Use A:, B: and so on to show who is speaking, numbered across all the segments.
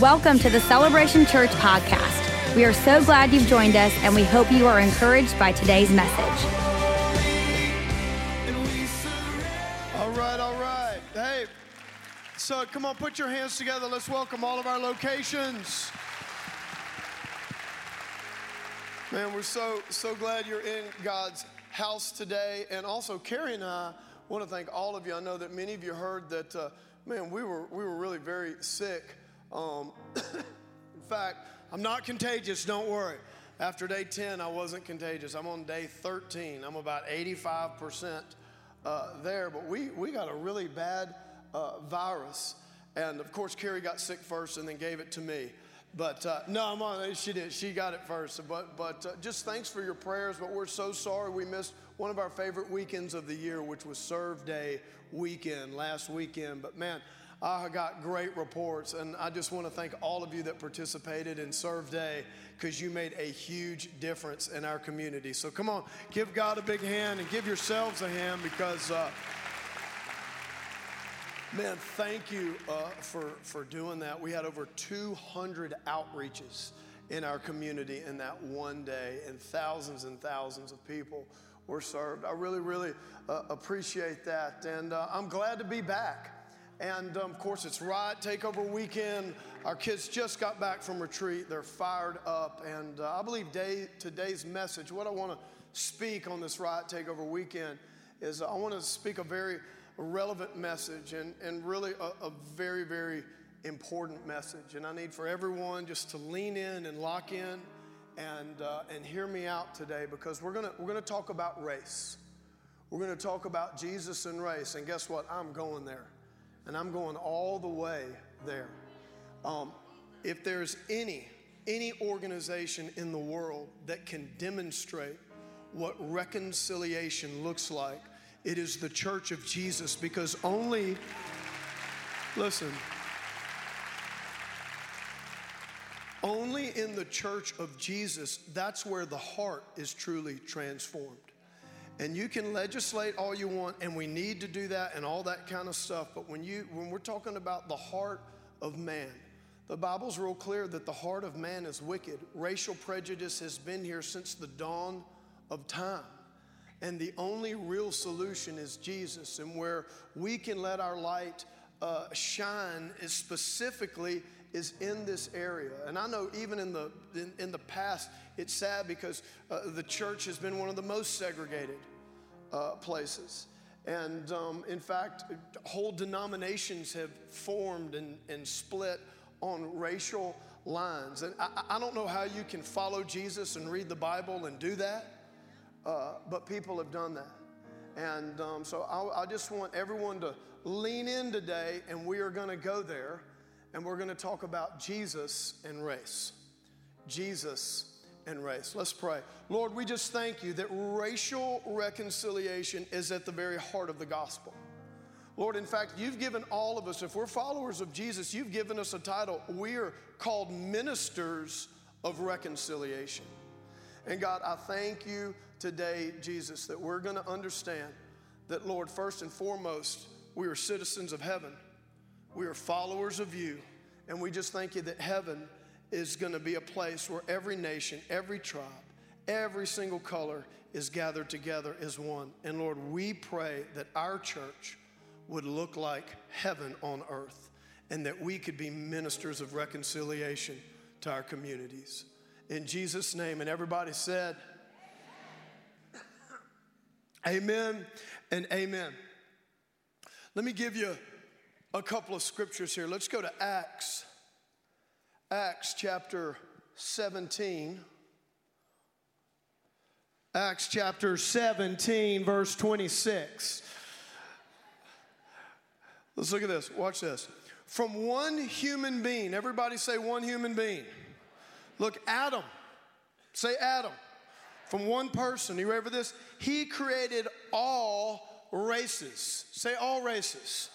A: Welcome to the Celebration Church podcast. We are so glad you've joined us, and we hope you are encouraged by today's message.
B: All right, all right. Hey, so come on, put your hands together. Let's welcome all of our locations. Man, we're so so glad you're in God's house today, and also Kerri and I want to thank all of you. I know that many of you heard that. Uh, man, we were we were really very sick. Um, in fact, I'm not contagious. Don't worry. After day 10, I wasn't contagious. I'm on day 13. I'm about 85 percent uh, there, but we we got a really bad uh, virus, and of course, Kerri got sick first and then gave it to me. But uh, no, I'm on. She did. She got it first. But but uh, just thanks for your prayers. But we're so sorry we missed one of our favorite weekends of the year, which was Serve Day weekend last weekend. But man, I got great reports, and I just want to thank all of you that participated in Serve Day because you made a huge difference in our community. So come on, give God a big hand and give yourselves a hand because. Uh, Man, thank you uh, for, for doing that. We had over 200 outreaches in our community in that one day, and thousands and thousands of people were served. I really, really uh, appreciate that, and uh, I'm glad to be back. And um, of course, it's Riot Takeover weekend. Our kids just got back from retreat. They're fired up. And uh, I believe day, today's message, what I want to speak on this Riot Takeover weekend, is I want to speak a very relevant message and, and really a, a very, very important message. And I need for everyone just to lean in and lock in and, uh, and hear me out today because we're going we're gonna talk about race. We're going to talk about Jesus and race. And guess what? I'm going there. And I'm going all the way there. Um, if there's any, any organization in the world that can demonstrate what reconciliation looks like, it is the church of Jesus because only, listen, only in the church of Jesus, that's where the heart is truly transformed. And you can legislate all you want, and we need to do that and all that kind of stuff. But when you when we're talking about the heart of man, the Bible's real clear that the heart of man is wicked. Racial prejudice has been here since the dawn of time. And the only real solution is Jesus, and where we can let our light uh, shine is specifically is in this area. And I know even in the in, in the past, it's sad because uh, the church has been one of the most segregated uh, places. And um, in fact, whole denominations have formed and, and split on racial lines. And I, I don't know how you can follow Jesus and read the Bible and do that. Uh, but people have done that. And um, so I, I, just want everyone to lean in today, and we are going to go there, and we're going to talk about Jesus and race. Jesus and race. Let's pray. Lord, we just thank you that racial reconciliation is at the very heart of the gospel. Lord, in fact, you've given all of us, if we're followers of Jesus, you've given us a title. We are called ministers of reconciliation. And God, I thank you today, Jesus, that we're going to understand that, Lord, first and foremost, we are citizens of heaven. We are followers of you. And we just thank you that heaven is going to be a place where every nation, every tribe, every single color is gathered together as one. And Lord, we pray that our church would look like heaven on earth and that we could be ministers of reconciliation to our communities. In Jesus' name. And everybody said, Amen and amen. Let me give you a couple of scriptures here. Let's go to Acts, Acts chapter 17. Acts chapter 17, verse 26. Let's look at this. Watch this. From one human being, everybody say one human being. Look, Adam. Say Adam from one person. You ready for this? He created all races. Say all races.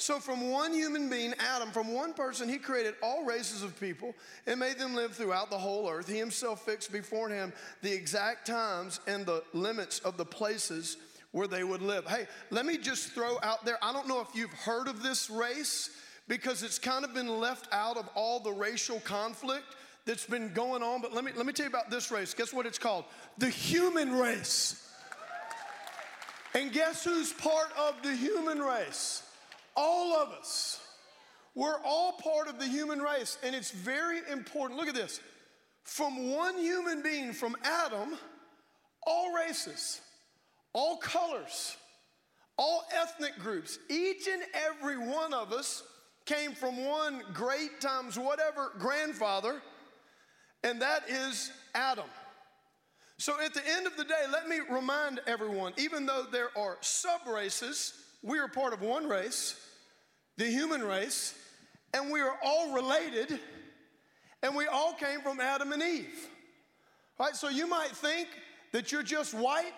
B: So, from one human being, Adam, from one person, he created all races of people and made them live throughout the whole earth. He himself fixed before him the exact times and the limits of the places where they would live. Hey, let me just throw out there I don't know if you've heard of this race, because it's kind of been left out of all the racial conflict that's been going on. But let me, let me tell you about this race. Guess what it's called? The human race. And guess who's part of the human race? All of us. We're all part of the human race. And it's very important. Look at this. From one human being, from Adam, all races, all colors, all ethnic groups, each and every one of us came from one great times whatever grandfather, and that is Adam. So at the end of the day, let me remind everyone even though there are sub races, we are part of one race, the human race, and we are all related, and we all came from Adam and Eve. Right? So you might think that you're just white.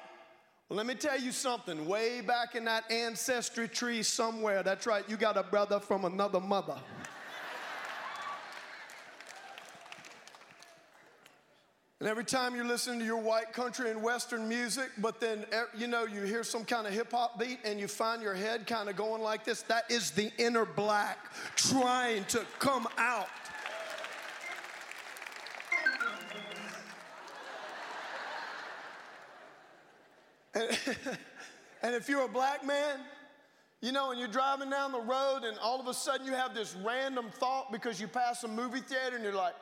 B: Well, let me tell you something. Way back in that ancestry tree somewhere, that's right, you got a brother from another mother. And every time you're listening to your white country and western music, but then you know you hear some kind of hip hop beat and you find your head kind of going like this, that is the inner black trying to come out. And, and if you're a black man, you know, and you're driving down the road and all of a sudden you have this random thought because you pass a movie theater and you're like,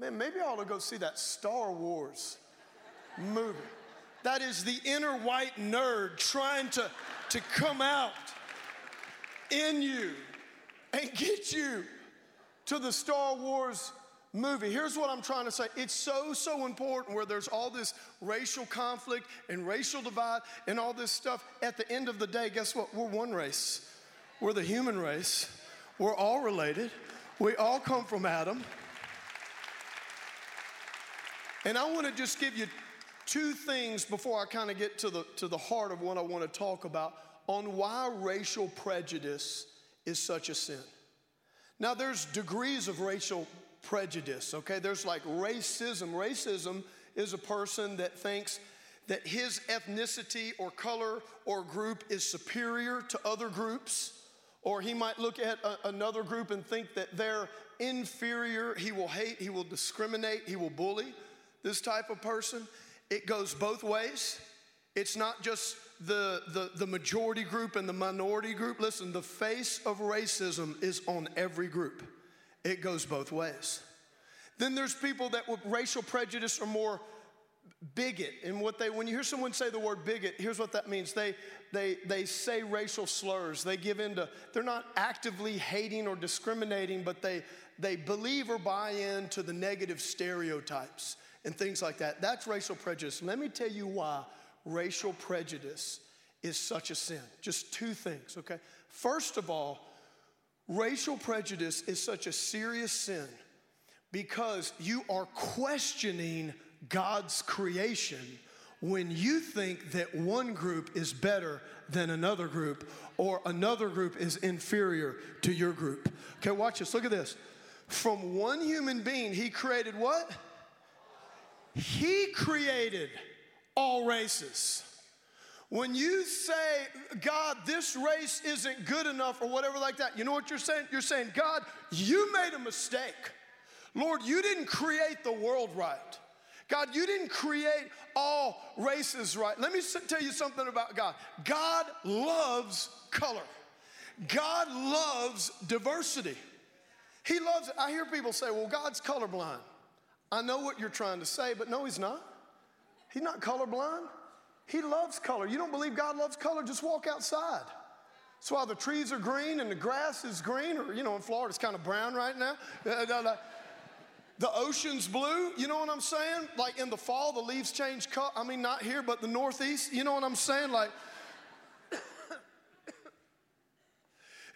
B: man, maybe I ought to go see that Star Wars movie. That is the inner white nerd trying to, to come out in you and get you to the Star Wars movie. Here's what I'm trying to say it's so, so important where there's all this racial conflict and racial divide and all this stuff. At the end of the day, guess what? We're one race, we're the human race, we're all related, we all come from Adam. And I want to just give you two things before I kind of get to the, to the heart of what I want to talk about on why racial prejudice is such a sin. Now, there's degrees of racial prejudice, okay? There's like racism. Racism is a person that thinks that his ethnicity or color or group is superior to other groups, or he might look at a, another group and think that they're inferior. He will hate, he will discriminate, he will bully this type of person. It goes both ways. It's not just the, the, the majority group and the minority group. Listen, the face of racism is on every group, it goes both ways. Then there's people that with racial prejudice are more bigot and what they when you hear someone say the word bigot here's what that means they they they say racial slurs they give into they're not actively hating or discriminating but they they believe or buy into the negative stereotypes and things like that. That's racial prejudice. Let me tell you why racial prejudice is such a sin. Just two things, okay? First of all, racial prejudice is such a serious sin because you are questioning God's creation when you think that one group is better than another group or another group is inferior to your group. Okay, watch this. Look at this. From one human being, he created what? He created all races. When you say, God, this race isn't good enough or whatever like that, you know what you're saying? You're saying, God, you made a mistake. Lord, you didn't create the world right. God, you didn't create all races right. Let me tell you something about God God loves color, God loves diversity. He loves it. I hear people say, well, God's colorblind. I know what you're trying to say, but no, he's not. He's not colorblind. He loves color. You don't believe God loves color? Just walk outside. That's why the trees are green and the grass is green, or, you know, in Florida it's kind of brown right now. The ocean's blue, you know what I'm saying? Like in the fall, the leaves change color. I mean, not here, but the Northeast, you know what I'm saying? Like,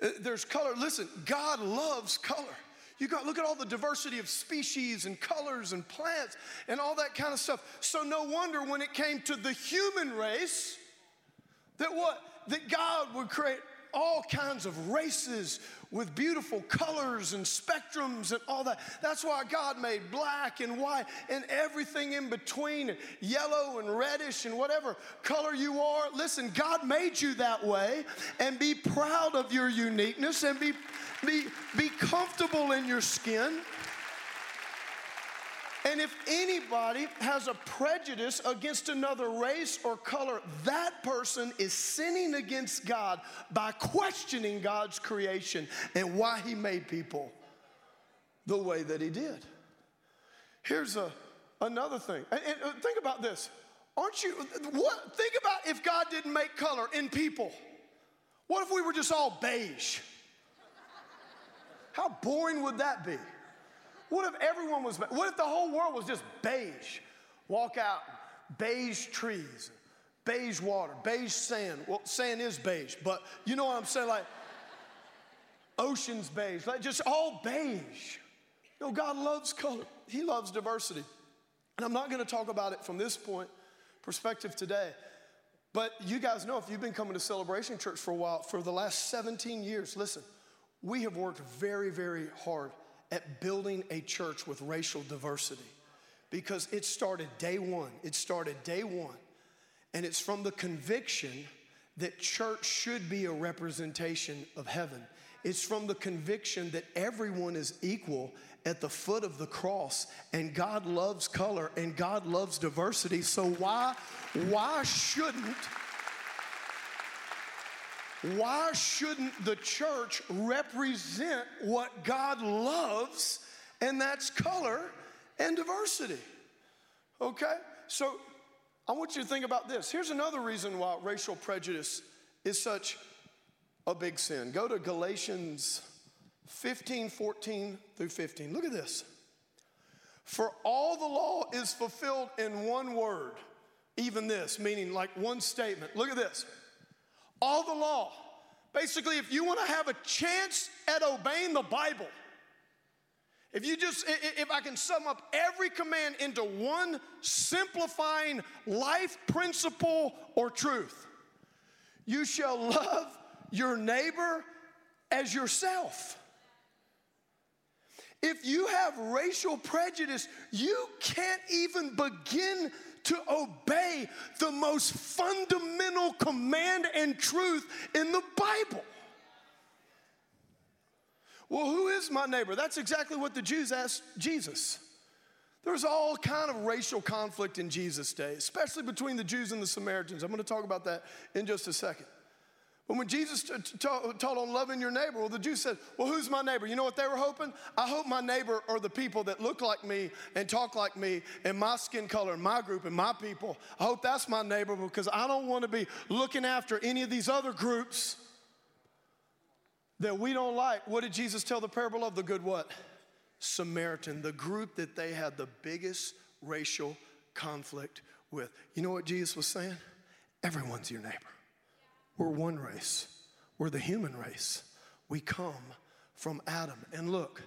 B: there's color. Listen, God loves color. You got look at all the diversity of species and colors and plants and all that kind of stuff. So no wonder when it came to the human race that what that God would create all kinds of races with beautiful colors and spectrums and all that. That's why God made black and white and everything in between, yellow and reddish and whatever color you are. Listen, God made you that way and be proud of your uniqueness and be, be, be comfortable in your skin. And if anybody has a prejudice against another race or color, that person is sinning against God by questioning God's creation and why He made people the way that He did. Here's a, another thing. And, and uh, think about this. Aren't you, what, think about if God didn't make color in people. What if we were just all beige? How boring would that be? What if everyone was, what if the whole world was just beige? Walk out, beige trees, beige water, beige sand. Well, sand is beige, but you know what I'm saying? Like, ocean's beige, like just all beige. You know, God loves color, He loves diversity. And I'm not gonna talk about it from this point perspective today. But you guys know if you've been coming to Celebration Church for a while, for the last 17 years, listen, we have worked very, very hard at building a church with racial diversity because it started day one. It started day one. And it's from the conviction that church should be a representation of heaven. It's from the conviction that everyone is equal at the foot of the cross and God loves color and God loves diversity. So why why shouldn't why shouldn't the church represent what God loves, and that's color and diversity? Okay? So I want you to think about this. Here's another reason why racial prejudice is such a big sin. Go to Galatians 15, 14 through 15. Look at this. For all the law is fulfilled in one word, even this, meaning like one statement. Look at this all the law. Basically, if you want to have a chance at obeying the Bible, if you just, if I can sum up every command into one simplifying life principle or truth, you shall love your neighbor as yourself. If you have racial prejudice, you can't even begin to obey the most fundamental command and truth in the Bible. Well, who is my neighbor? That's exactly what the Jews asked Jesus. There's all kind of racial conflict in Jesus' day, especially between the Jews and the Samaritans. I'm going to talk about that in just a second. But when Jesus t- t- taught on loving your neighbor, well, the Jews said, Well, who's my neighbor? You know what they were hoping? I hope my neighbor are the people that look like me and talk like me and my skin color and my group and my people. I hope that's my neighbor because I don't want to be looking after any of these other groups that we don't like. What did Jesus tell the parable of? The good what? Samaritan, the group that they had the biggest racial conflict with. You know what Jesus was saying? Everyone's your neighbor. We're one race, we're the human race. We come from Adam. And look,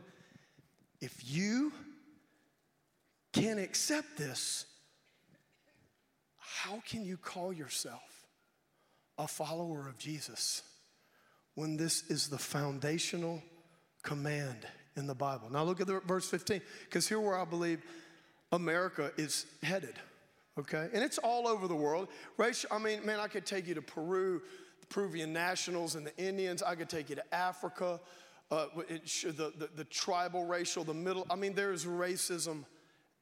B: if you can't accept this, how can you call yourself a follower of Jesus when this is the foundational command in the Bible? Now look at the, verse 15, because here where I believe America is headed okay? And it's all over the world. Racial, I mean, man, I could take you to Peru, the Peruvian nationals and the Indians. I could take you to Africa, uh, the, the, the tribal racial, the middle. I mean, there is racism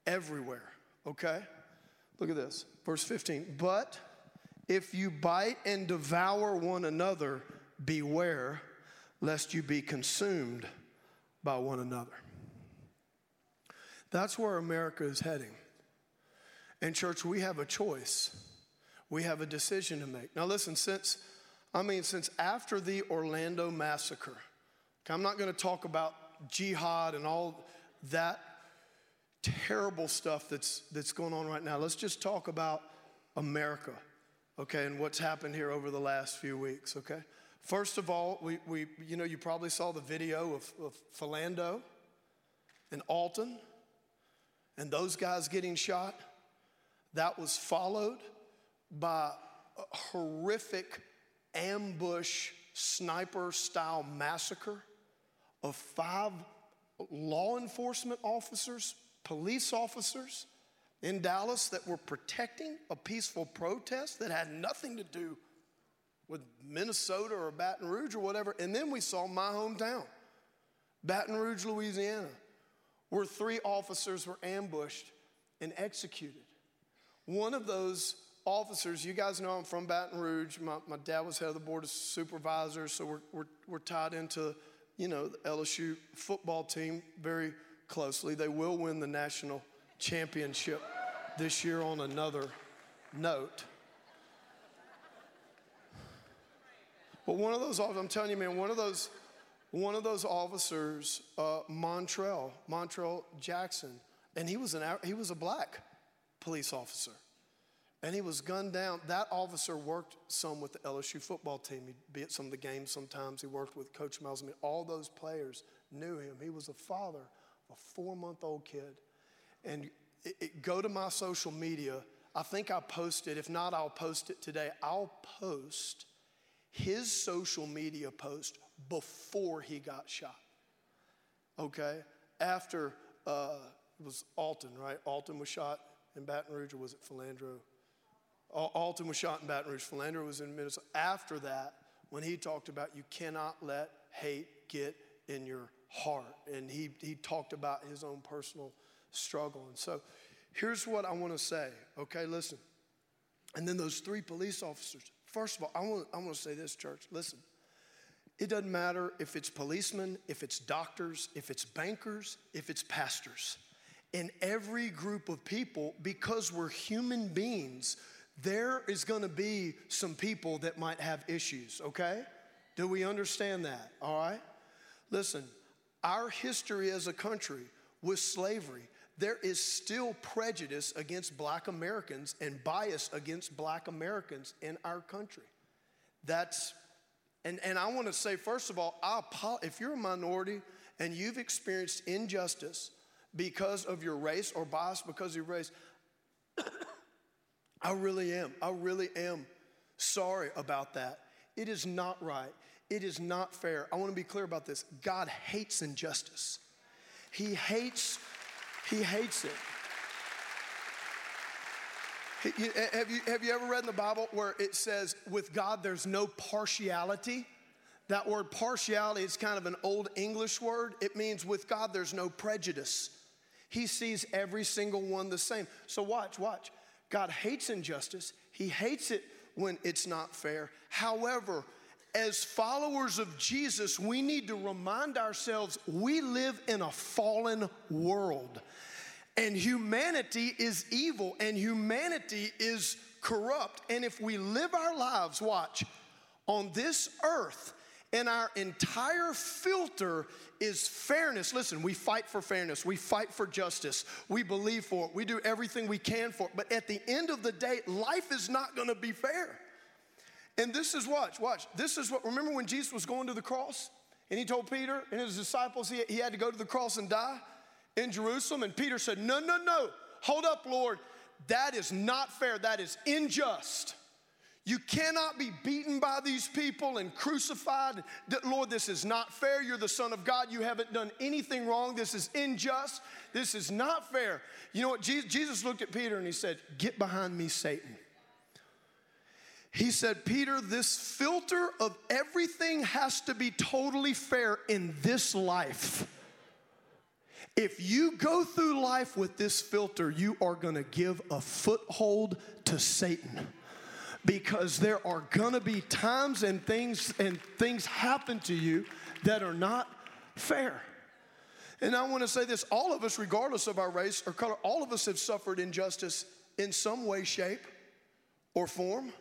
B: everywhere, okay? Look at this, verse 15. But if you bite and devour one another, beware lest you be consumed by one another. That's where America is heading. And, church, we have a choice. We have a decision to make. Now, listen, since, I mean, since after the Orlando massacre, I'm not going to talk about jihad and all that terrible stuff that's, that's going on right now. Let's just talk about America, okay, and what's happened here over the last few weeks, okay? First of all, we, we you know, you probably saw the video of, of Philando and Alton and those guys getting shot. That was followed by a horrific ambush sniper style massacre of five law enforcement officers, police officers in Dallas that were protecting a peaceful protest that had nothing to do with Minnesota or Baton Rouge or whatever. And then we saw my hometown, Baton Rouge, Louisiana, where three officers were ambushed and executed. One of those officers, you guys know I'm from Baton Rouge. My, my dad was head of the board of supervisors, so we're, we're, we're tied into, you know, the LSU football team very closely. They will win the national championship this year on another note. But one of those, officers, I'm telling you, man, one of those, one of those officers, uh, Montrell, Montrell Jackson, and he was an he was a black police officer, and he was gunned down. That officer worked some with the LSU football team. He'd be at some of the games sometimes. He worked with Coach Miles. I mean, all those players knew him. He was a father of a four-month-old kid, and it, it, go to my social media. I think I posted. If not, I'll post it today. I'll post his social media post before he got shot. Okay? After uh, it was Alton, right? Alton was shot in Baton Rouge, or was it Philando? Alton was shot in Baton Rouge. Philando was in Minnesota. After that, when he talked about you cannot let hate get in your heart, and he, he talked about his own personal struggle. And so here's what I want to say, okay? Listen. And then those three police officers, First of all, I want, I want to say this, church. Listen, it doesn't matter if it's policemen, if it's doctors, if it's bankers, if it's pastors. In every group of people, because we're human beings, there is going to be some people that might have issues, okay? Do we understand that? All right? Listen, our history as a country with slavery, there is still prejudice against black Americans and bias against black Americans in our country. That's, and, and I want to say, first of all, I, if you're a minority and you've experienced injustice because of your race or bias because of your race, I really am. I really am sorry about that. It is not right. It is not fair. I want to be clear about this. God hates injustice. He hates he hates it. Have you, have you ever read in the Bible where it says, with God, there's no partiality? That word partiality is kind of an old English word. It means with God, there's no prejudice. He sees every single one the same. So, watch, watch. God hates injustice, He hates it when it's not fair. However, as followers of Jesus, we need to remind ourselves we live in a fallen world. And humanity is evil and humanity is corrupt. And if we live our lives, watch, on this earth, and our entire filter is fairness. Listen, we fight for fairness, we fight for justice, we believe for it, we do everything we can for it. But at the end of the day, life is not gonna be fair. And this is watch, watch. This is what, remember when Jesus was going to the cross and he told Peter and his disciples he, he had to go to the cross and die in Jerusalem? And Peter said, No, no, no, hold up, Lord. That is not fair. That is unjust. You cannot be beaten by these people and crucified. Lord, this is not fair. You're the Son of God. You haven't done anything wrong. This is unjust. This is not fair. You know what? Jesus looked at Peter and he said, Get behind me, Satan. He said, Peter, this filter of everything has to be totally fair in this life. If you go through life with this filter, you are gonna give a foothold to Satan because there are gonna be times and things and things happen to you that are not fair. And I wanna say this all of us, regardless of our race or color, all of us have suffered injustice in some way, shape, or form.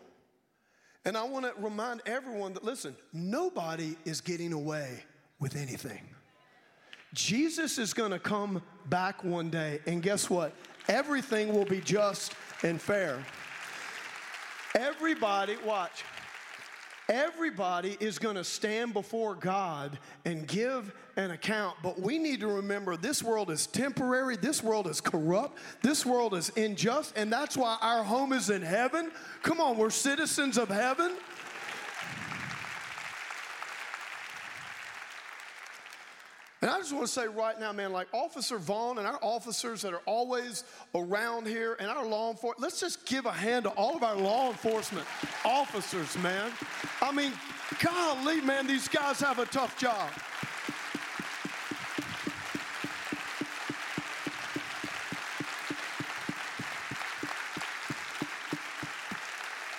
B: And I want to remind everyone that listen, nobody is getting away with anything. Jesus is going to come back one day, and guess what? Everything will be just and fair. Everybody, watch, Everybody is going to stand before God and give an account, but we need to remember this world is temporary, this world is corrupt, this world is unjust, and that's why our home is in heaven. Come on, we're citizens of heaven. And I just want to say right now, man, like Officer Vaughn and our officers that are always around here and our law enforcement, let's just give a hand to all of our law enforcement officers, man. I mean, golly, man, these guys have a tough job.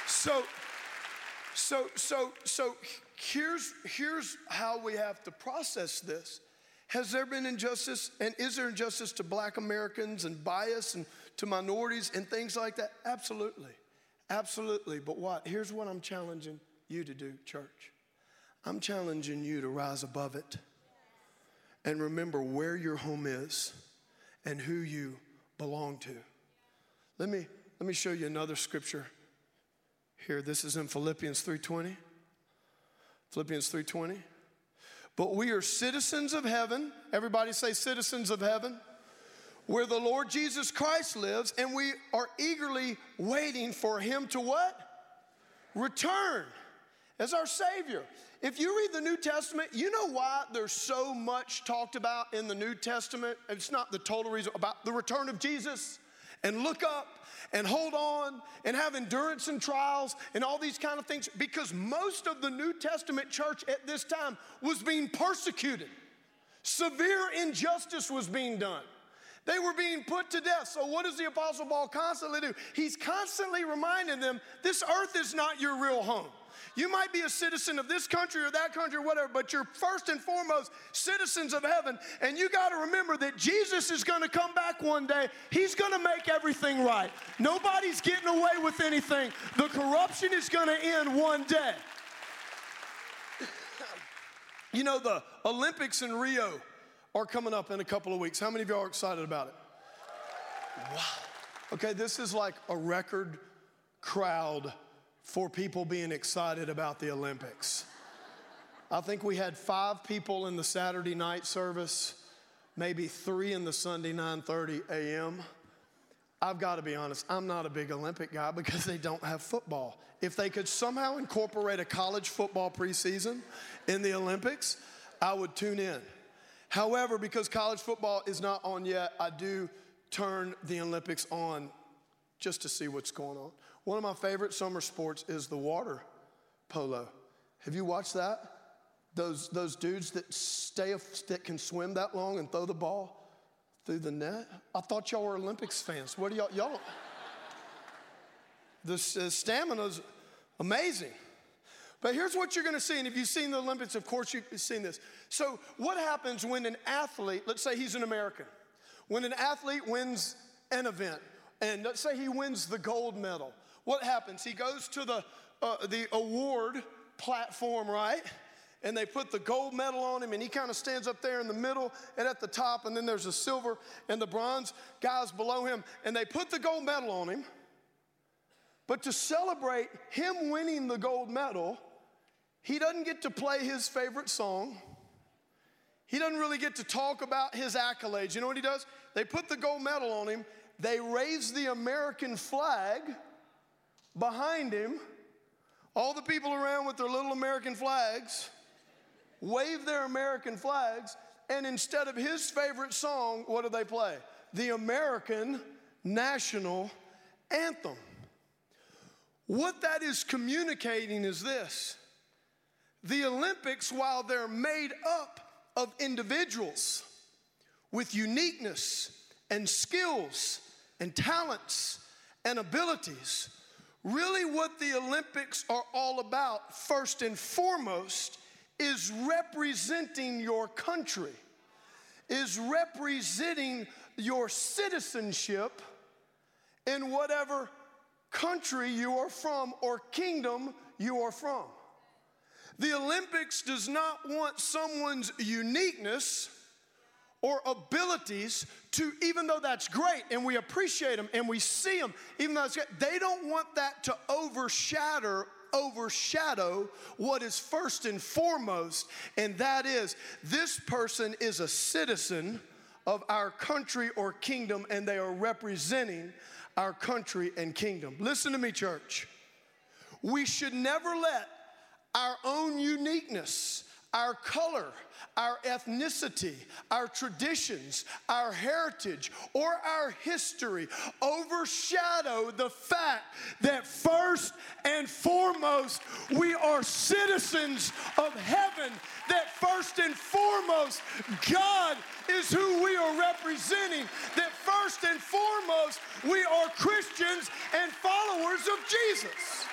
B: So, so, so, so here's, here's how we have to process this. Has there been injustice and is there injustice to black Americans and bias and to minorities and things like that? Absolutely. Absolutely. But what? Here's what I'm challenging you to do, church. I'm challenging you to rise above it and remember where your home is and who you belong to. Let me, let me show you another scripture here. This is in Philippians 3:20. Philippians 3:20. But we are citizens of heaven. Everybody say citizens of heaven. Where the Lord Jesus Christ lives and we are eagerly waiting for him to what? Return as our savior. If you read the New Testament, you know why there's so much talked about in the New Testament? It's not the total reason about the return of Jesus and look up and hold on and have endurance in trials and all these kind of things because most of the New Testament church at this time was being persecuted. Severe injustice was being done. They were being put to death. So, what does the Apostle Paul constantly do? He's constantly reminding them this earth is not your real home. You might be a citizen of this country or that country or whatever, but you're first and foremost citizens of heaven. And you got to remember that Jesus is going to come back one day. He's going to make everything right. Nobody's getting away with anything. The corruption is going to end one day. You know, the Olympics in Rio are coming up in a couple of weeks. How many of y'all are excited about it? Wow. Okay, this is like a record crowd for people being excited about the Olympics. I think we had five people in the Saturday night service, maybe three in the Sunday 9:30 a.m. I've got to be honest, I'm not a big Olympic guy because they don't have football. If they could somehow incorporate a college football preseason in the Olympics, I would tune in. However, because college football is not on yet, I do turn the Olympics on just to see what's going on. One of my favorite summer sports is the water polo. Have you watched that? Those, those dudes that stay that can swim that long and throw the ball through the net. I thought y'all were Olympics fans. What do y'all y'all? the uh, stamina's amazing. But here's what you're going to see, and if you've seen the Olympics, of course you've seen this. So, what happens when an athlete, let's say he's an American, when an athlete wins an event, and let's say he wins the gold medal, what happens? He goes to the, uh, the award platform, right? And they put the gold medal on him, and he kind of stands up there in the middle and at the top, and then there's the silver and the bronze guys below him, and they put the gold medal on him. But to celebrate him winning the gold medal, he doesn't get to play his favorite song. He doesn't really get to talk about his accolades. You know what he does? They put the gold medal on him, they raise the American flag behind him, all the people around with their little American flags wave their American flags, and instead of his favorite song, what do they play? The American national anthem. What that is communicating is this the Olympics, while they're made up of individuals with uniqueness and skills and talents and abilities, Really, what the Olympics are all about, first and foremost, is representing your country, is representing your citizenship in whatever country you are from or kingdom you are from. The Olympics does not want someone's uniqueness or abilities to, even though that's great and we appreciate them and we see them, even though that's great, they don't want that to overshadow overshadow what is first and foremost, and that is this person is a citizen of our country or kingdom, and they are representing our country and kingdom. Listen to me, church. We should never let our own uniqueness our color, our ethnicity, our traditions, our heritage, or our history overshadow the fact that first and foremost we are citizens of heaven, that first and foremost God is who we are representing, that first and foremost we are Christians and followers of Jesus.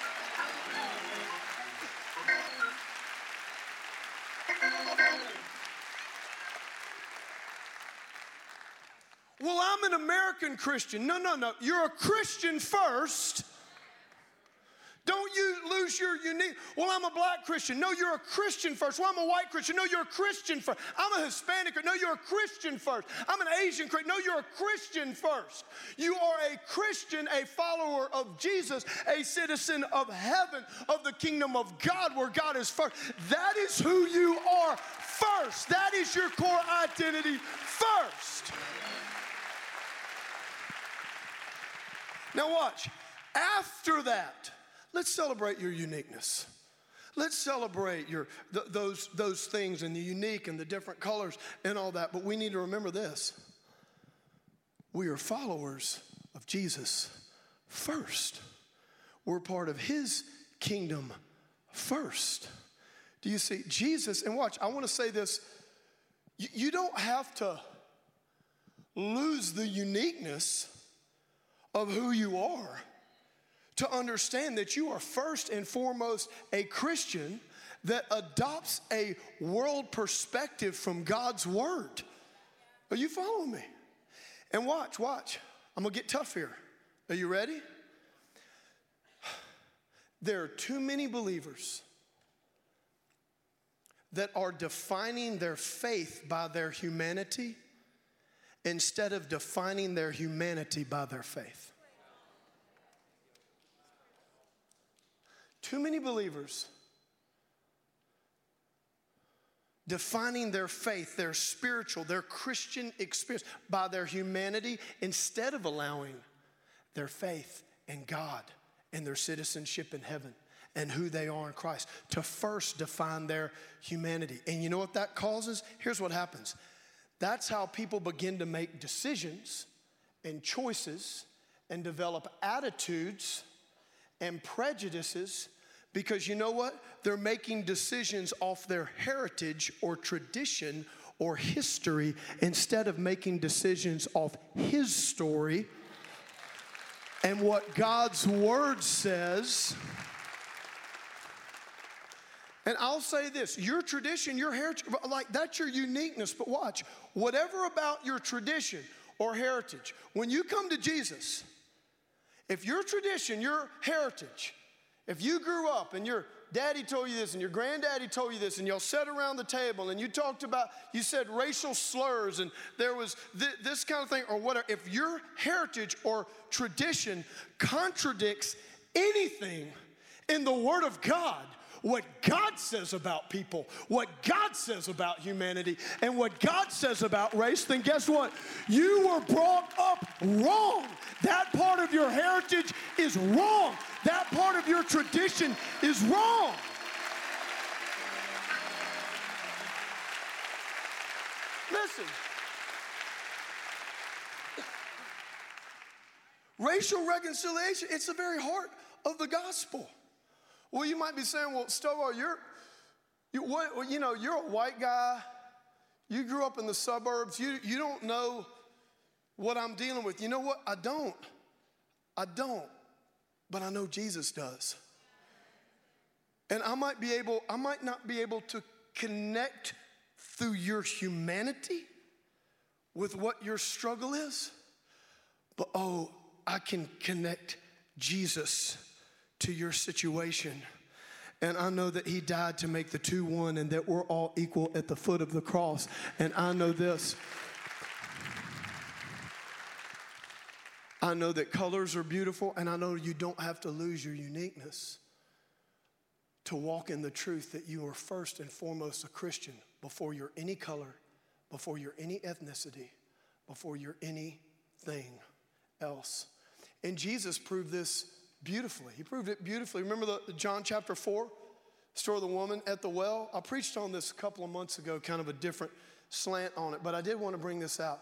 B: Well, I'm an American Christian. No, no, no. You're a Christian first. Don't you lose your unique. Well, I'm a black Christian. No, you're a Christian first. Well, I'm a white Christian. No, you're a Christian first. I'm a Hispanic. No, you're a Christian first. I'm an Asian Christian. No, you're a Christian first. You are a Christian, a follower of Jesus, a citizen of heaven, of the kingdom of God, where God is first. That is who you are first. That is your core identity first. Now, watch. After that, let's celebrate your uniqueness. Let's celebrate your, th- those, those things and the unique and the different colors and all that. But we need to remember this we are followers of Jesus first, we're part of his kingdom first. Do you see? Jesus, and watch, I want to say this you, you don't have to lose the uniqueness of who you are to understand that you are first and foremost a Christian that adopts a world perspective from God's word. Are you following me? And watch, watch. I'm gonna get tough here. Are you ready? There are too many believers that are defining their faith by their humanity instead of defining their humanity by their faith. Too many believers defining their faith, their spiritual, their Christian experience by their humanity instead of allowing their faith in God and their citizenship in heaven and who they are in Christ to first define their humanity. And you know what that causes? Here's what happens that's how people begin to make decisions and choices and develop attitudes and prejudices because you know what? They're making decisions off their heritage or tradition or history instead of making decisions off His story and what God's Word says. And I'll say this your tradition, your heritage, like that's your uniqueness. But watch, whatever about your tradition or heritage, when you come to Jesus, if your tradition, your heritage, if you grew up and your daddy told you this and your granddaddy told you this and y'all sat around the table and you talked about, you said racial slurs and there was th- this kind of thing or whatever, if your heritage or tradition contradicts anything in the Word of God, what God says about people, what God says about humanity, and what God says about race, then guess what? You were brought up wrong. That part of your heritage is wrong. That part of your tradition is wrong. Listen. Racial reconciliation, it's the very heart of the gospel. Well, you might be saying, well, Stovall, you're, you, what, you know, you're a white guy. You grew up in the suburbs. You, you don't know what I'm dealing with. You know what? I don't. I don't. But I know Jesus does. And I might be able, I might not be able to connect through your humanity with what your struggle is, but oh, I can connect Jesus to your situation. And I know that He died to make the two one and that we're all equal at the foot of the cross. And I know this. I know that colors are beautiful, and I know you don't have to lose your uniqueness to walk in the truth that you are first and foremost a Christian before you're any color, before you're any ethnicity, before you're anything else. And Jesus proved this beautifully. He proved it beautifully. Remember the, the John chapter 4? Story of the woman at the well. I preached on this a couple of months ago, kind of a different slant on it, but I did want to bring this out.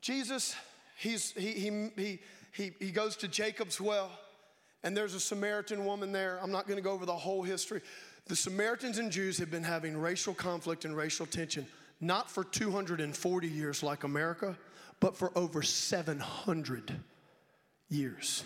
B: Jesus, he's, he, he, he, he, he goes to Jacob's well, and there's a Samaritan woman there. I'm not going to go over the whole history. The Samaritans and Jews have been having racial conflict and racial tension, not for 240 years like America, but for over 700 years.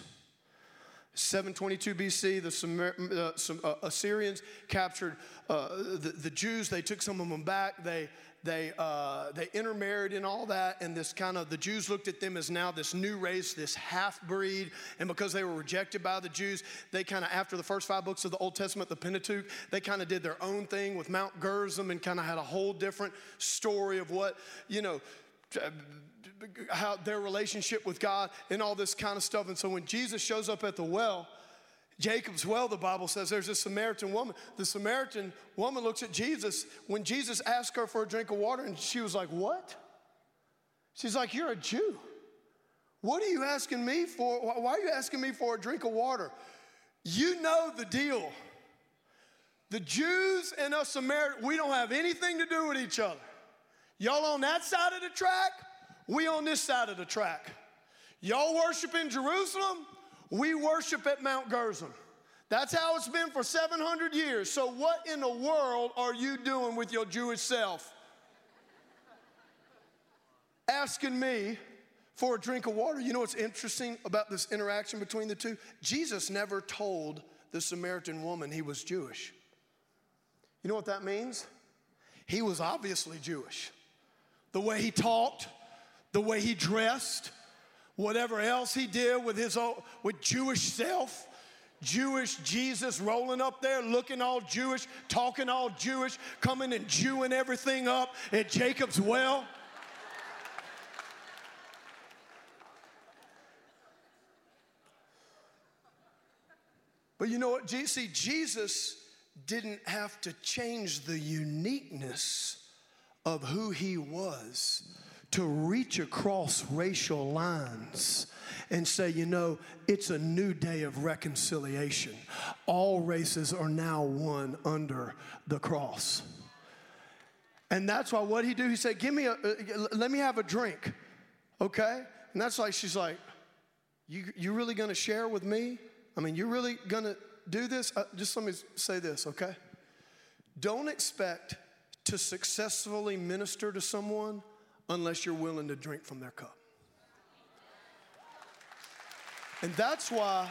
B: 722 BC, the Sumer, uh, some, uh, Assyrians captured uh, the, the Jews. They took some of them back. They, they, uh, they intermarried and all that. And this kind of, the Jews looked at them as now this new race, this half breed. And because they were rejected by the Jews, they kind of, after the first five books of the Old Testament, the Pentateuch, they kind of did their own thing with Mount Gerizim and kind of had a whole different story of what, you know, how their relationship with God and all this kind of stuff. And so when Jesus shows up at the well, Jacob's well, the Bible says there's a Samaritan woman. The Samaritan woman looks at Jesus when Jesus asked her for a drink of water, and she was like, What? She's like, You're a Jew. What are you asking me for? Why are you asking me for a drink of water? You know the deal. The Jews and us Samaritans, we don't have anything to do with each other. Y'all on that side of the track, we on this side of the track. Y'all worship in Jerusalem, we worship at Mount Gerizim. That's how it's been for 700 years. So, what in the world are you doing with your Jewish self? Asking me for a drink of water. You know what's interesting about this interaction between the two? Jesus never told the Samaritan woman he was Jewish. You know what that means? He was obviously Jewish the way he talked, the way he dressed, whatever else he did with his own, with Jewish self. Jewish Jesus rolling up there, looking all Jewish, talking all Jewish, coming and Jewing everything up at Jacob's well. But you know what? See, Jesus didn't have to change the uniqueness of who he was to reach across racial lines and say, you know, it's a new day of reconciliation. All races are now one under the cross. And that's why what he do, he said, give me a, uh, let me have a drink, okay? And that's like, she's like, you, you really gonna share with me? I mean, you're really gonna do this? Uh, just let me say this, okay? Don't expect to successfully minister to someone unless you're willing to drink from their cup. And that's why,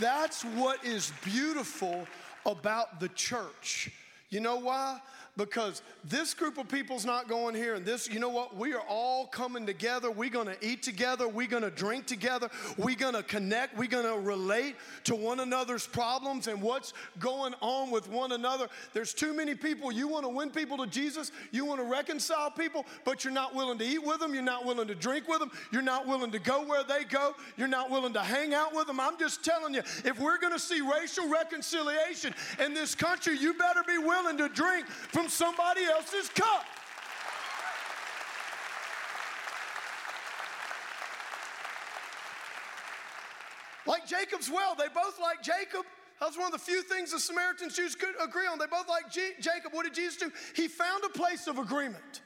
B: that's what is beautiful about the church. You know why? Because this group of people's not going here and this you know what? We are all coming together. We're going to eat together. We're going to drink together. We're going to connect. We're going to relate to one another's problems and what's going on with one another. There's too many people. You want to win people to jesus. You want to reconcile people but you're not willing to eat with them you're not willing to drink with them you're not willing to go where they go. You're not willing to hang out with them i'm just telling you if we're going to see racial reconciliation in this country you better be willing to drink from somebody else's cup. Like Jacob's well, they both like Jacob. That's one of the few things the Samaritan Jews could agree on. They both like G- Jacob. What did Jesus do? He found a place of agreement.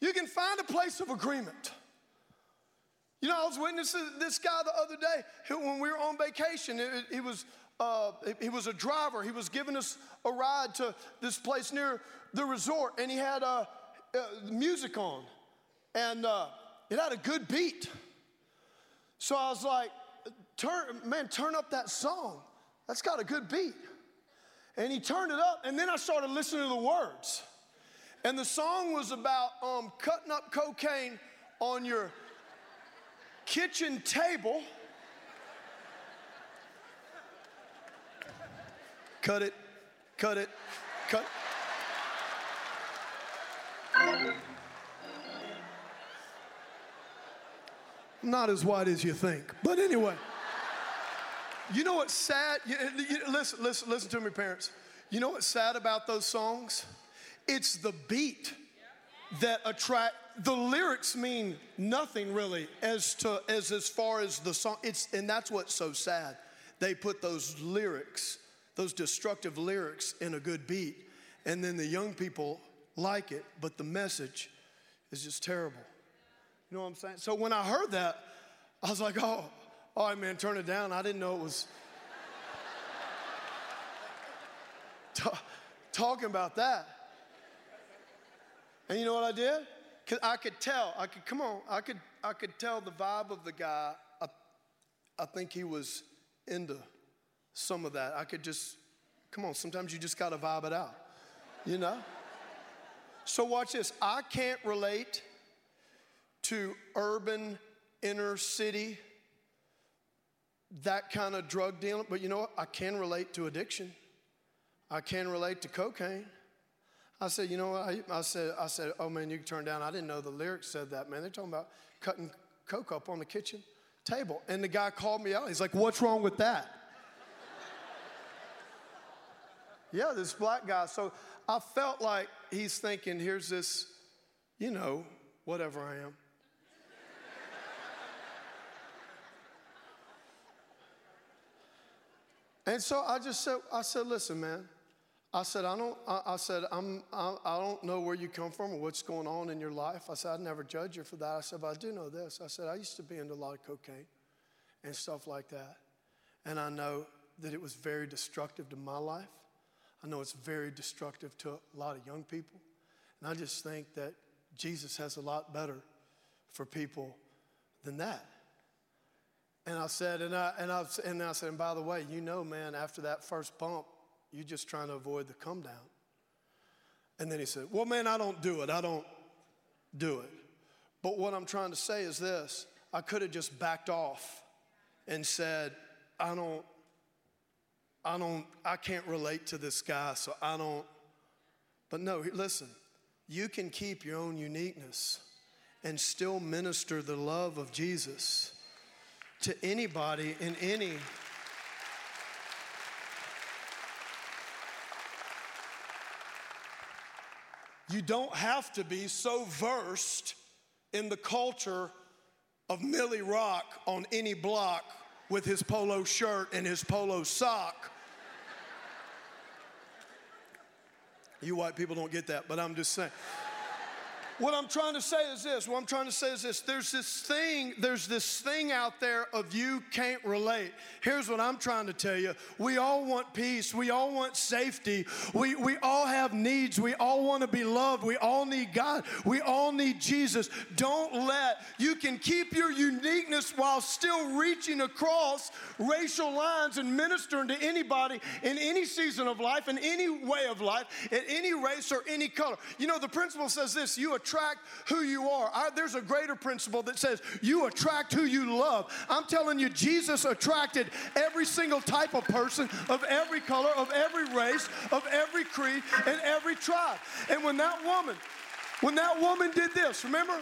B: You can find a place of agreement. You know, I was witnessing this guy the other day when we were on vacation. He was uh, he was a driver. He was giving us a ride to this place near the resort, and he had uh, uh, music on, and uh, it had a good beat. So I was like, "Turn, man, turn up that song. That's got a good beat." And he turned it up, and then I started listening to the words. And the song was about um, cutting up cocaine on your kitchen table Cut it, cut it, cut. Not as white as you think. But anyway, you know what's sad? You, you, listen, listen, listen to me, parents. You know what's sad about those songs? It's the beat that attract. The lyrics mean nothing really as to as as far as the song. It's and that's what's so sad. They put those lyrics those destructive lyrics in a good beat, and then the young people like it, but the message is just terrible. You know what I'm saying? So when I heard that, I was like, oh, all right, man, turn it down. I didn't know it was talking about that. And you know what I did? Cause I could tell. I could come on. I could. I could tell the vibe of the guy. I I think he was into some of that. I could just, come on, sometimes you just got to vibe it out, you know? so watch this. I can't relate to urban, inner city, that kind of drug dealing, but you know what? I can relate to addiction. I can relate to cocaine. I said, you know what? I, I, said, I said, oh man, you can turn down. I didn't know the lyrics said that, man. They're talking about cutting coke up on the kitchen table. And the guy called me out. He's like, what's wrong with that? Yeah, this black guy. So I felt like he's thinking, here's this, you know, whatever I am. and so I just said, I said, listen, man. I said, I don't, I, I said, I'm, I, I, don't know where you come from or what's going on in your life. I said, I'd never judge you for that. I said, but I do know this. I said, I used to be into a lot of cocaine and stuff like that. And I know that it was very destructive to my life. I know it's very destructive to a lot of young people. And I just think that Jesus has a lot better for people than that. And I said, and I, and I, and I said, and by the way, you know, man, after that first bump, you're just trying to avoid the come down. And then he said, Well, man, I don't do it. I don't do it. But what I'm trying to say is this I could have just backed off and said, I don't, I don't, I can't relate to this guy, so I don't. But no, listen, you can keep your own uniqueness and still minister the love of Jesus to anybody in any You don't have to be so versed in the culture of Milly Rock on any block with his polo shirt and his polo sock. you white people don't get that, but I'm just saying. What I'm trying to say is this. What I'm trying to say is this. There's this thing, there's this thing out there of you can't relate. Here's what I'm trying to tell you. We all want peace. We all want safety. We, we all have needs. We all want to be loved. We all need God. We all need Jesus. Don't let, you can keep your uniqueness while still reaching across racial lines and ministering to anybody in any season of life, in any way of life, in any race or any color. You know, the principle says this you attract attract who you are. I, there's a greater principle that says you attract who you love. I'm telling you, Jesus attracted every single type of person of every color, of every race, of every creed, and every tribe. And when that woman, when that woman did this, remember?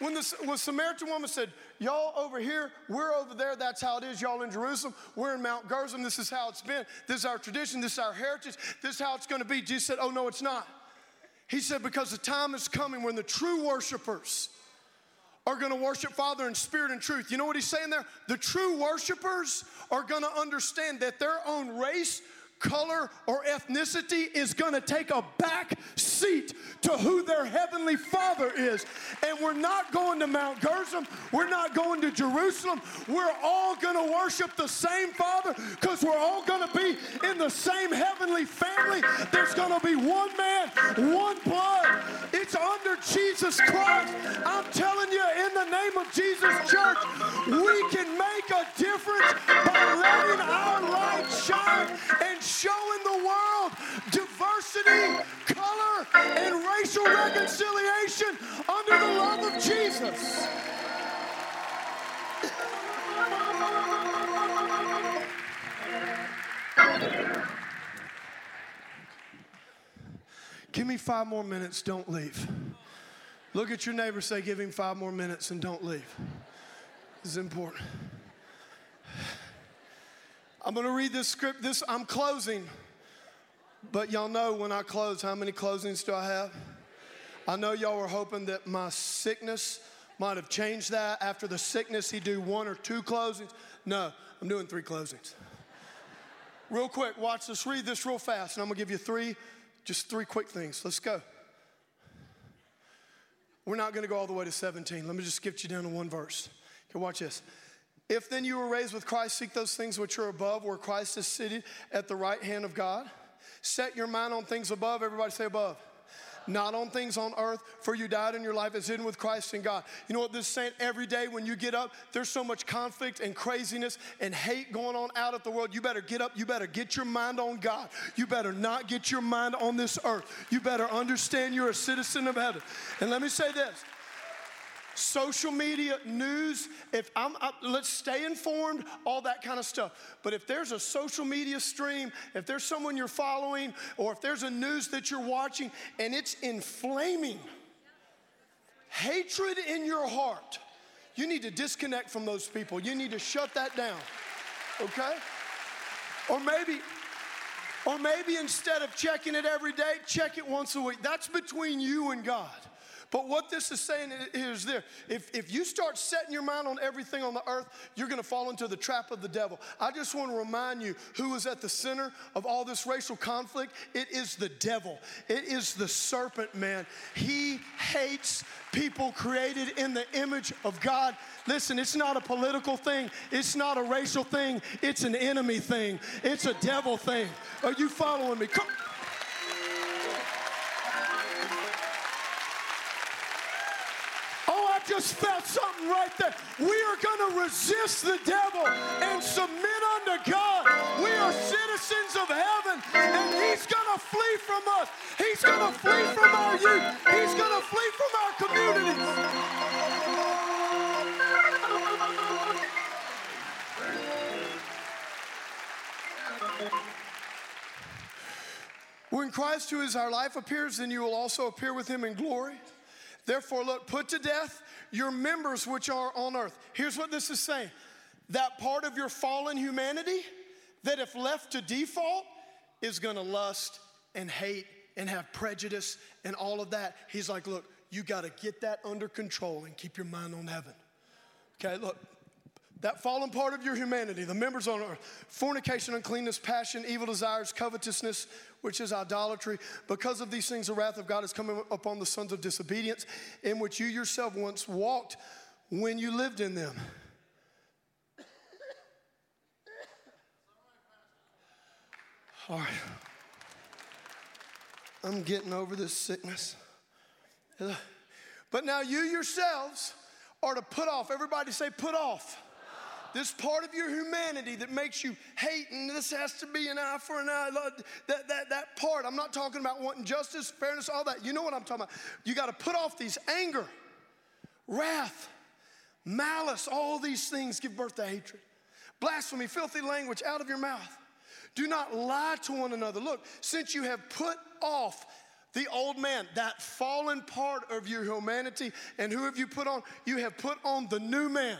B: When the, when Samaritan woman said, Y'all over here, we're over there, that's how it is. Y'all in Jerusalem, we're in Mount Gerizim, this is how it's been. This is our tradition, this is our heritage, this is how it's gonna be. Jesus said, Oh, no, it's not. He said, Because the time is coming when the true worshipers are going to worship Father in spirit and truth. You know what he's saying there? The true worshipers are going to understand that their own race, color, or ethnicity is going to take a back seat to who their heavenly Father is. And we're not going to Mount Gerizim, we're not going to Jerusalem. We're all going to worship the same Father because we're all going to be in the same heavenly family. There's going to be one man, one blood. It's under Jesus Christ. I'm telling you, in the name of Jesus, church, we can make a difference by letting our light shine and showing the world diversity, color, and racial reconciliation under the love of Jesus. Give me five more minutes, don't leave. Look at your neighbor, say, Give him five more minutes and don't leave. This is important. I'm going to read this script. This I'm closing. But y'all know when I close, how many closings do I have? I know y'all were hoping that my sickness might have changed that. After the sickness, he'd do one or two closings. No, I'm doing three closings. real quick, watch this, read this real fast, and I'm gonna give you three, just three quick things. Let's go. We're not gonna go all the way to 17. Let me just skip you down to one verse. Okay, watch this. If then you were raised with Christ, seek those things which are above, where Christ is seated at the right hand of God. Set your mind on things above. Everybody say above. not on things on earth, for you died and your life is hidden with Christ in God. You know what this is saying? Every day when you get up, there's so much conflict and craziness and hate going on out of the world. You better get up. You better get your mind on God. You better not get your mind on this earth. You better understand you're a citizen of heaven. And let me say this social media, news, if I'm, let's stay informed, all that kind of stuff. But if there's a social media stream, if there's someone you're following, or if there's a news that you're watching and it's inflaming hatred in your heart, you need to disconnect from those people. You need to shut that down. Okay? Or maybe or maybe instead of checking it every day, check it once a week. That's between you and God. But what this is saying is there if, if you start setting your mind on everything on the earth, you're going to fall into the trap of the devil. I just want to remind you who is at the center of all this racial conflict. It is the devil, it is the serpent man. He hates people created in the image of God. Listen, it's not a political thing, it's not a racial thing, it's an enemy thing, it's a devil thing. Are you following me? Come. Just felt something right there. We are going to resist the devil and submit unto God. We are citizens of heaven, and He's going to flee from us. He's going to flee from our youth. He's going to flee from our communities. When Christ, who is our life, appears, then you will also appear with him in glory. Therefore, look, put to death your members which are on earth. Here's what this is saying that part of your fallen humanity that, if left to default, is gonna lust and hate and have prejudice and all of that. He's like, look, you gotta get that under control and keep your mind on heaven. Okay, look, that fallen part of your humanity, the members on earth, fornication, uncleanness, passion, evil desires, covetousness, which is idolatry. Because of these things, the wrath of God is coming upon the sons of disobedience, in which you yourself once walked when you lived in them. All right. I'm getting over this sickness. But now you yourselves are to put off. Everybody say, put off this part of your humanity that makes you hate, and this has to be an eye for an eye. That, that, that part, I'm not talking about wanting justice, fairness, all that. You know what I'm talking about. You got to put off these anger, wrath, malice, all these things give birth to hatred. Blasphemy, filthy language out of your mouth. Do not lie to one another. Look, since you have put off the old man, that fallen part of your humanity, and who have you put on? You have put on the new man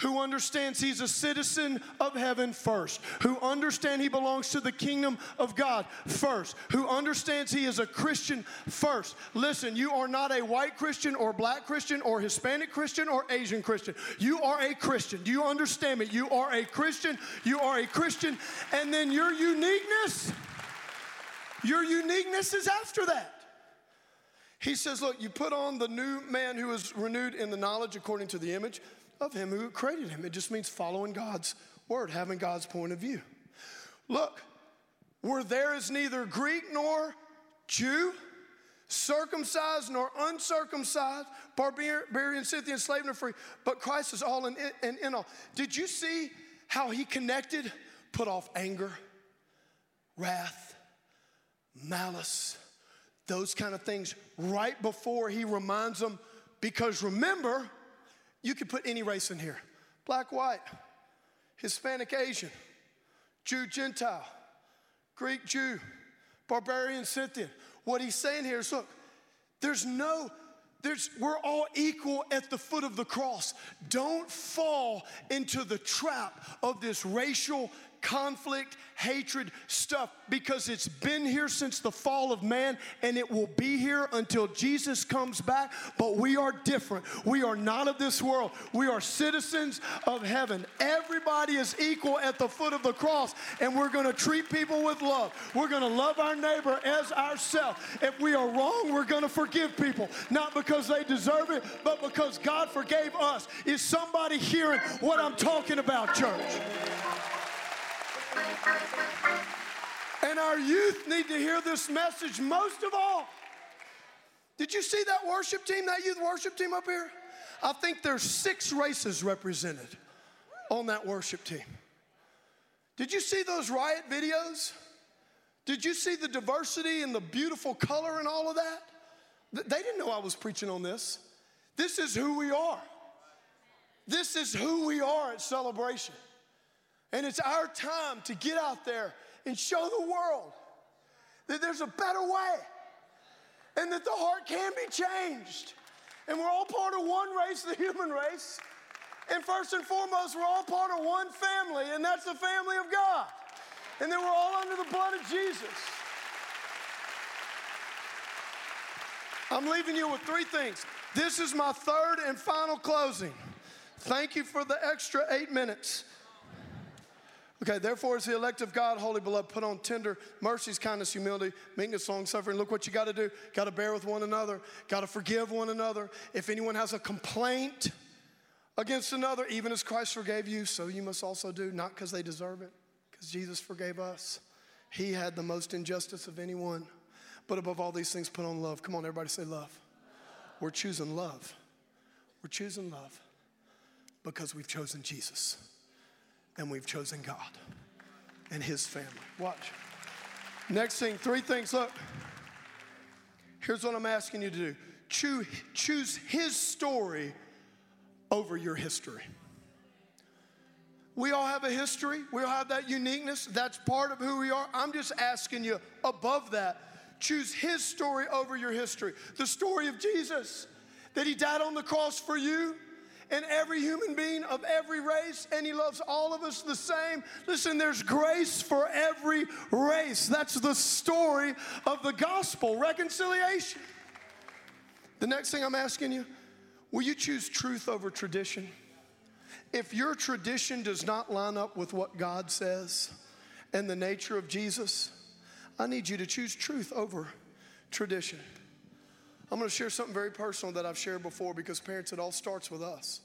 B: who understands he's a citizen of heaven first, who understands he belongs to the kingdom of God first, who understands he is a Christian first. Listen, you are not a white Christian or black Christian or Hispanic Christian or Asian Christian. You are a Christian. Do you understand me? You are a Christian. You are a Christian. And then your uniqueness, your uniqueness is after that. He says, Look, you put on the new man who is renewed in the knowledge according to the image of him who created him. It just means following God's word, having God's point of view. Look, where there is neither Greek nor Jew, circumcised nor uncircumcised, barbarian, Scythian, slave nor free, but Christ is all in, in, in all. Did you see how he connected? Put off anger, wrath, malice, those kind of things right before he reminds them. Because remember, you could put any race in here black, white, Hispanic, Asian, Jew, Gentile, Greek, Jew, barbarian, Scythian. What he's saying here is look, there's no, there's, we're all equal at the foot of the cross. Don't fall into the trap of this racial conflict, hatred stuff because it's been here since the fall of man and it will be here until Jesus comes back. But we are different. We are not of this world. We are citizens of heaven. Everybody is equal at the foot of the cross, and we're going to treat people with love. We're going to love our neighbor as ourselves. If we are wrong, we're going to forgive people, not because they deserve it, but because God forgave us. Is somebody hearing what I'm talking about, church? And our youth need to hear this message most of all. Did you see that worship team, that youth worship team up here? I think there's six races represented on that worship team. Did you see those riot videos? Did you see the diversity and the beautiful color and all of that? They didn't know I was preaching on this. This is who we are. This is who we are at celebration. And it's our time to get out there and show the world that there's a better way and that the heart can be changed. And we're all part of one race, the human race. And first and foremost, we're all part of one family, and that's the family of God. And then we're all under the blood of Jesus. I'm leaving you with three things. This is my third and final closing. Thank you for the extra eight minutes. Okay, therefore, as the elect of God, holy beloved, put on tender mercies, kindness, humility, meekness, long suffering. Look what you got to do. Got to bear with one another. Got to forgive one another. If anyone has a complaint against another, even as Christ forgave you, so you must also do, not because they deserve it, because Jesus forgave us. He had the most injustice of anyone. But above all these things, put on love. Come on, everybody say love. We're choosing love. We're choosing love because we've chosen Jesus and we've chosen God and His family. Watch. Next thing, three things. Look, here's what I'm asking you to do choose, His story over your history. We all have a history, we all have that uniqueness. That's part of who we are. I'm just asking you above that choose His story over your history. The story of Jesus, that He died on the cross for you and every human being of every race, and He loves all of us the same. Listen, there's grace for every race. That's the story of the gospel reconciliation. The next thing I'm asking you will you choose truth over tradition? If your tradition does not line up with what God says and the nature of Jesus, I need you to choose truth over tradition. I'm going to share something very personal that I've shared before because, parents, it all starts with us.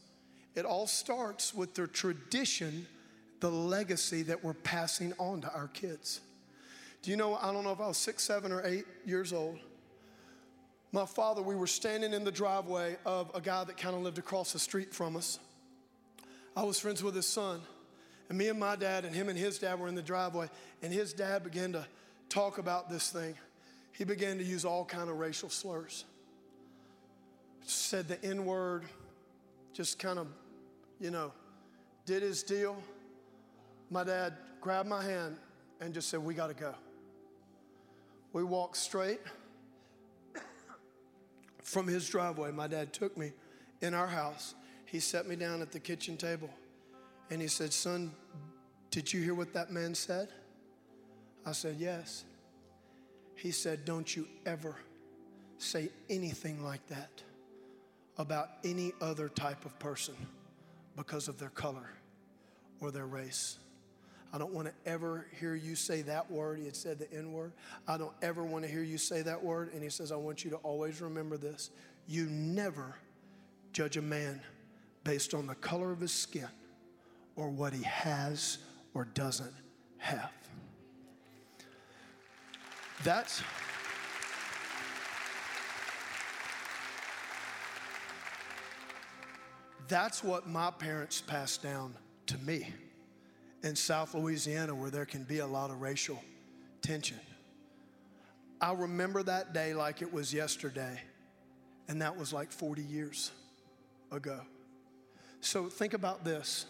B: It all starts with the tradition, the legacy that we're passing on to our kids. Do you know, I don't know if I was six, seven, or eight years old. My father, we were standing in the driveway of a guy that kind of lived across the street from us. I was friends with his son. And me and my dad and him and his dad were in the driveway, and his dad began to talk about this thing. He began to use all kind of racial slurs said the N word, just kind of, you know, did his deal. My dad grabbed my hand and just said, We got to go. We walked straight from his driveway. My dad took me in our house. He set me down at the kitchen table and he said, Son, did you hear what that man said? I said, Yes. He said, Don't you ever say anything like that about any other type of person because of their color or their race. I don't want to ever hear you say that word. He had said the N word. I don't ever want to hear you say that word. And he says, I want you to always remember this. You never judge a man based on the color of his skin or what he has or doesn't have. That's. That's what my parents passed down to me in South Louisiana, where there can be a lot of racial tension. I remember that day like it was yesterday, and that was like 40 years ago. So think about this.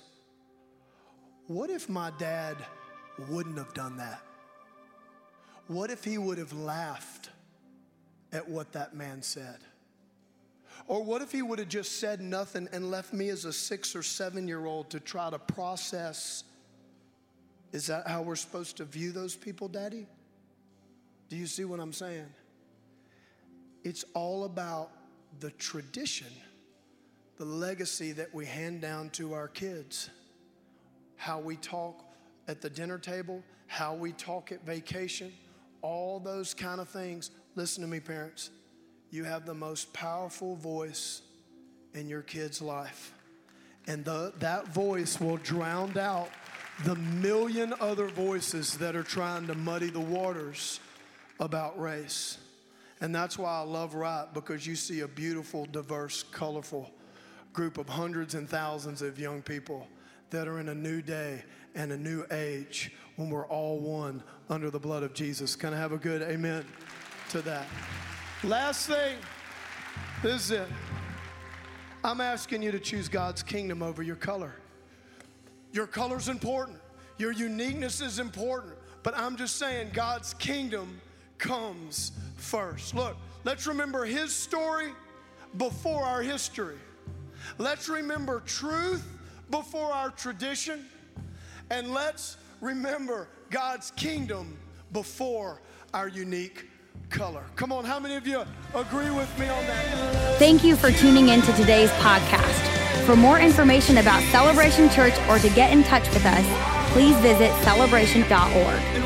B: What if my dad wouldn't have done that? What if he would have laughed at what that man said? Or what if he would have just said nothing and left me as a six or seven year old to try to process? Is that how we're supposed to view those people, Daddy? Do you see what I'm saying? It's all about the tradition, the legacy that we hand down to our kids, how we talk at the dinner table, how we talk at vacation, all those kind of things. Listen to me, parents you have the most powerful voice in your kid's life. And the, that voice will drown out the million other voices that are trying to muddy the waters about race. And that's why I love Wright because you see a beautiful, diverse, colorful group of hundreds and thousands of young people that are in a new day and a new age when we're all one under the blood of Jesus. Can I have a good amen to that? Last thing, this is it. I'm asking you to choose God's kingdom over your color. Your color's important, your uniqueness is important, but I'm just saying God's kingdom comes first. Look, let's remember His story before our history. Let's remember truth before our tradition. And let's remember God's kingdom before our unique color. Come on, how many of you agree with me on that?
A: Thank you for tuning in to today's podcast. For more information about Celebration Church or to get in touch with us, please visit celebration.org.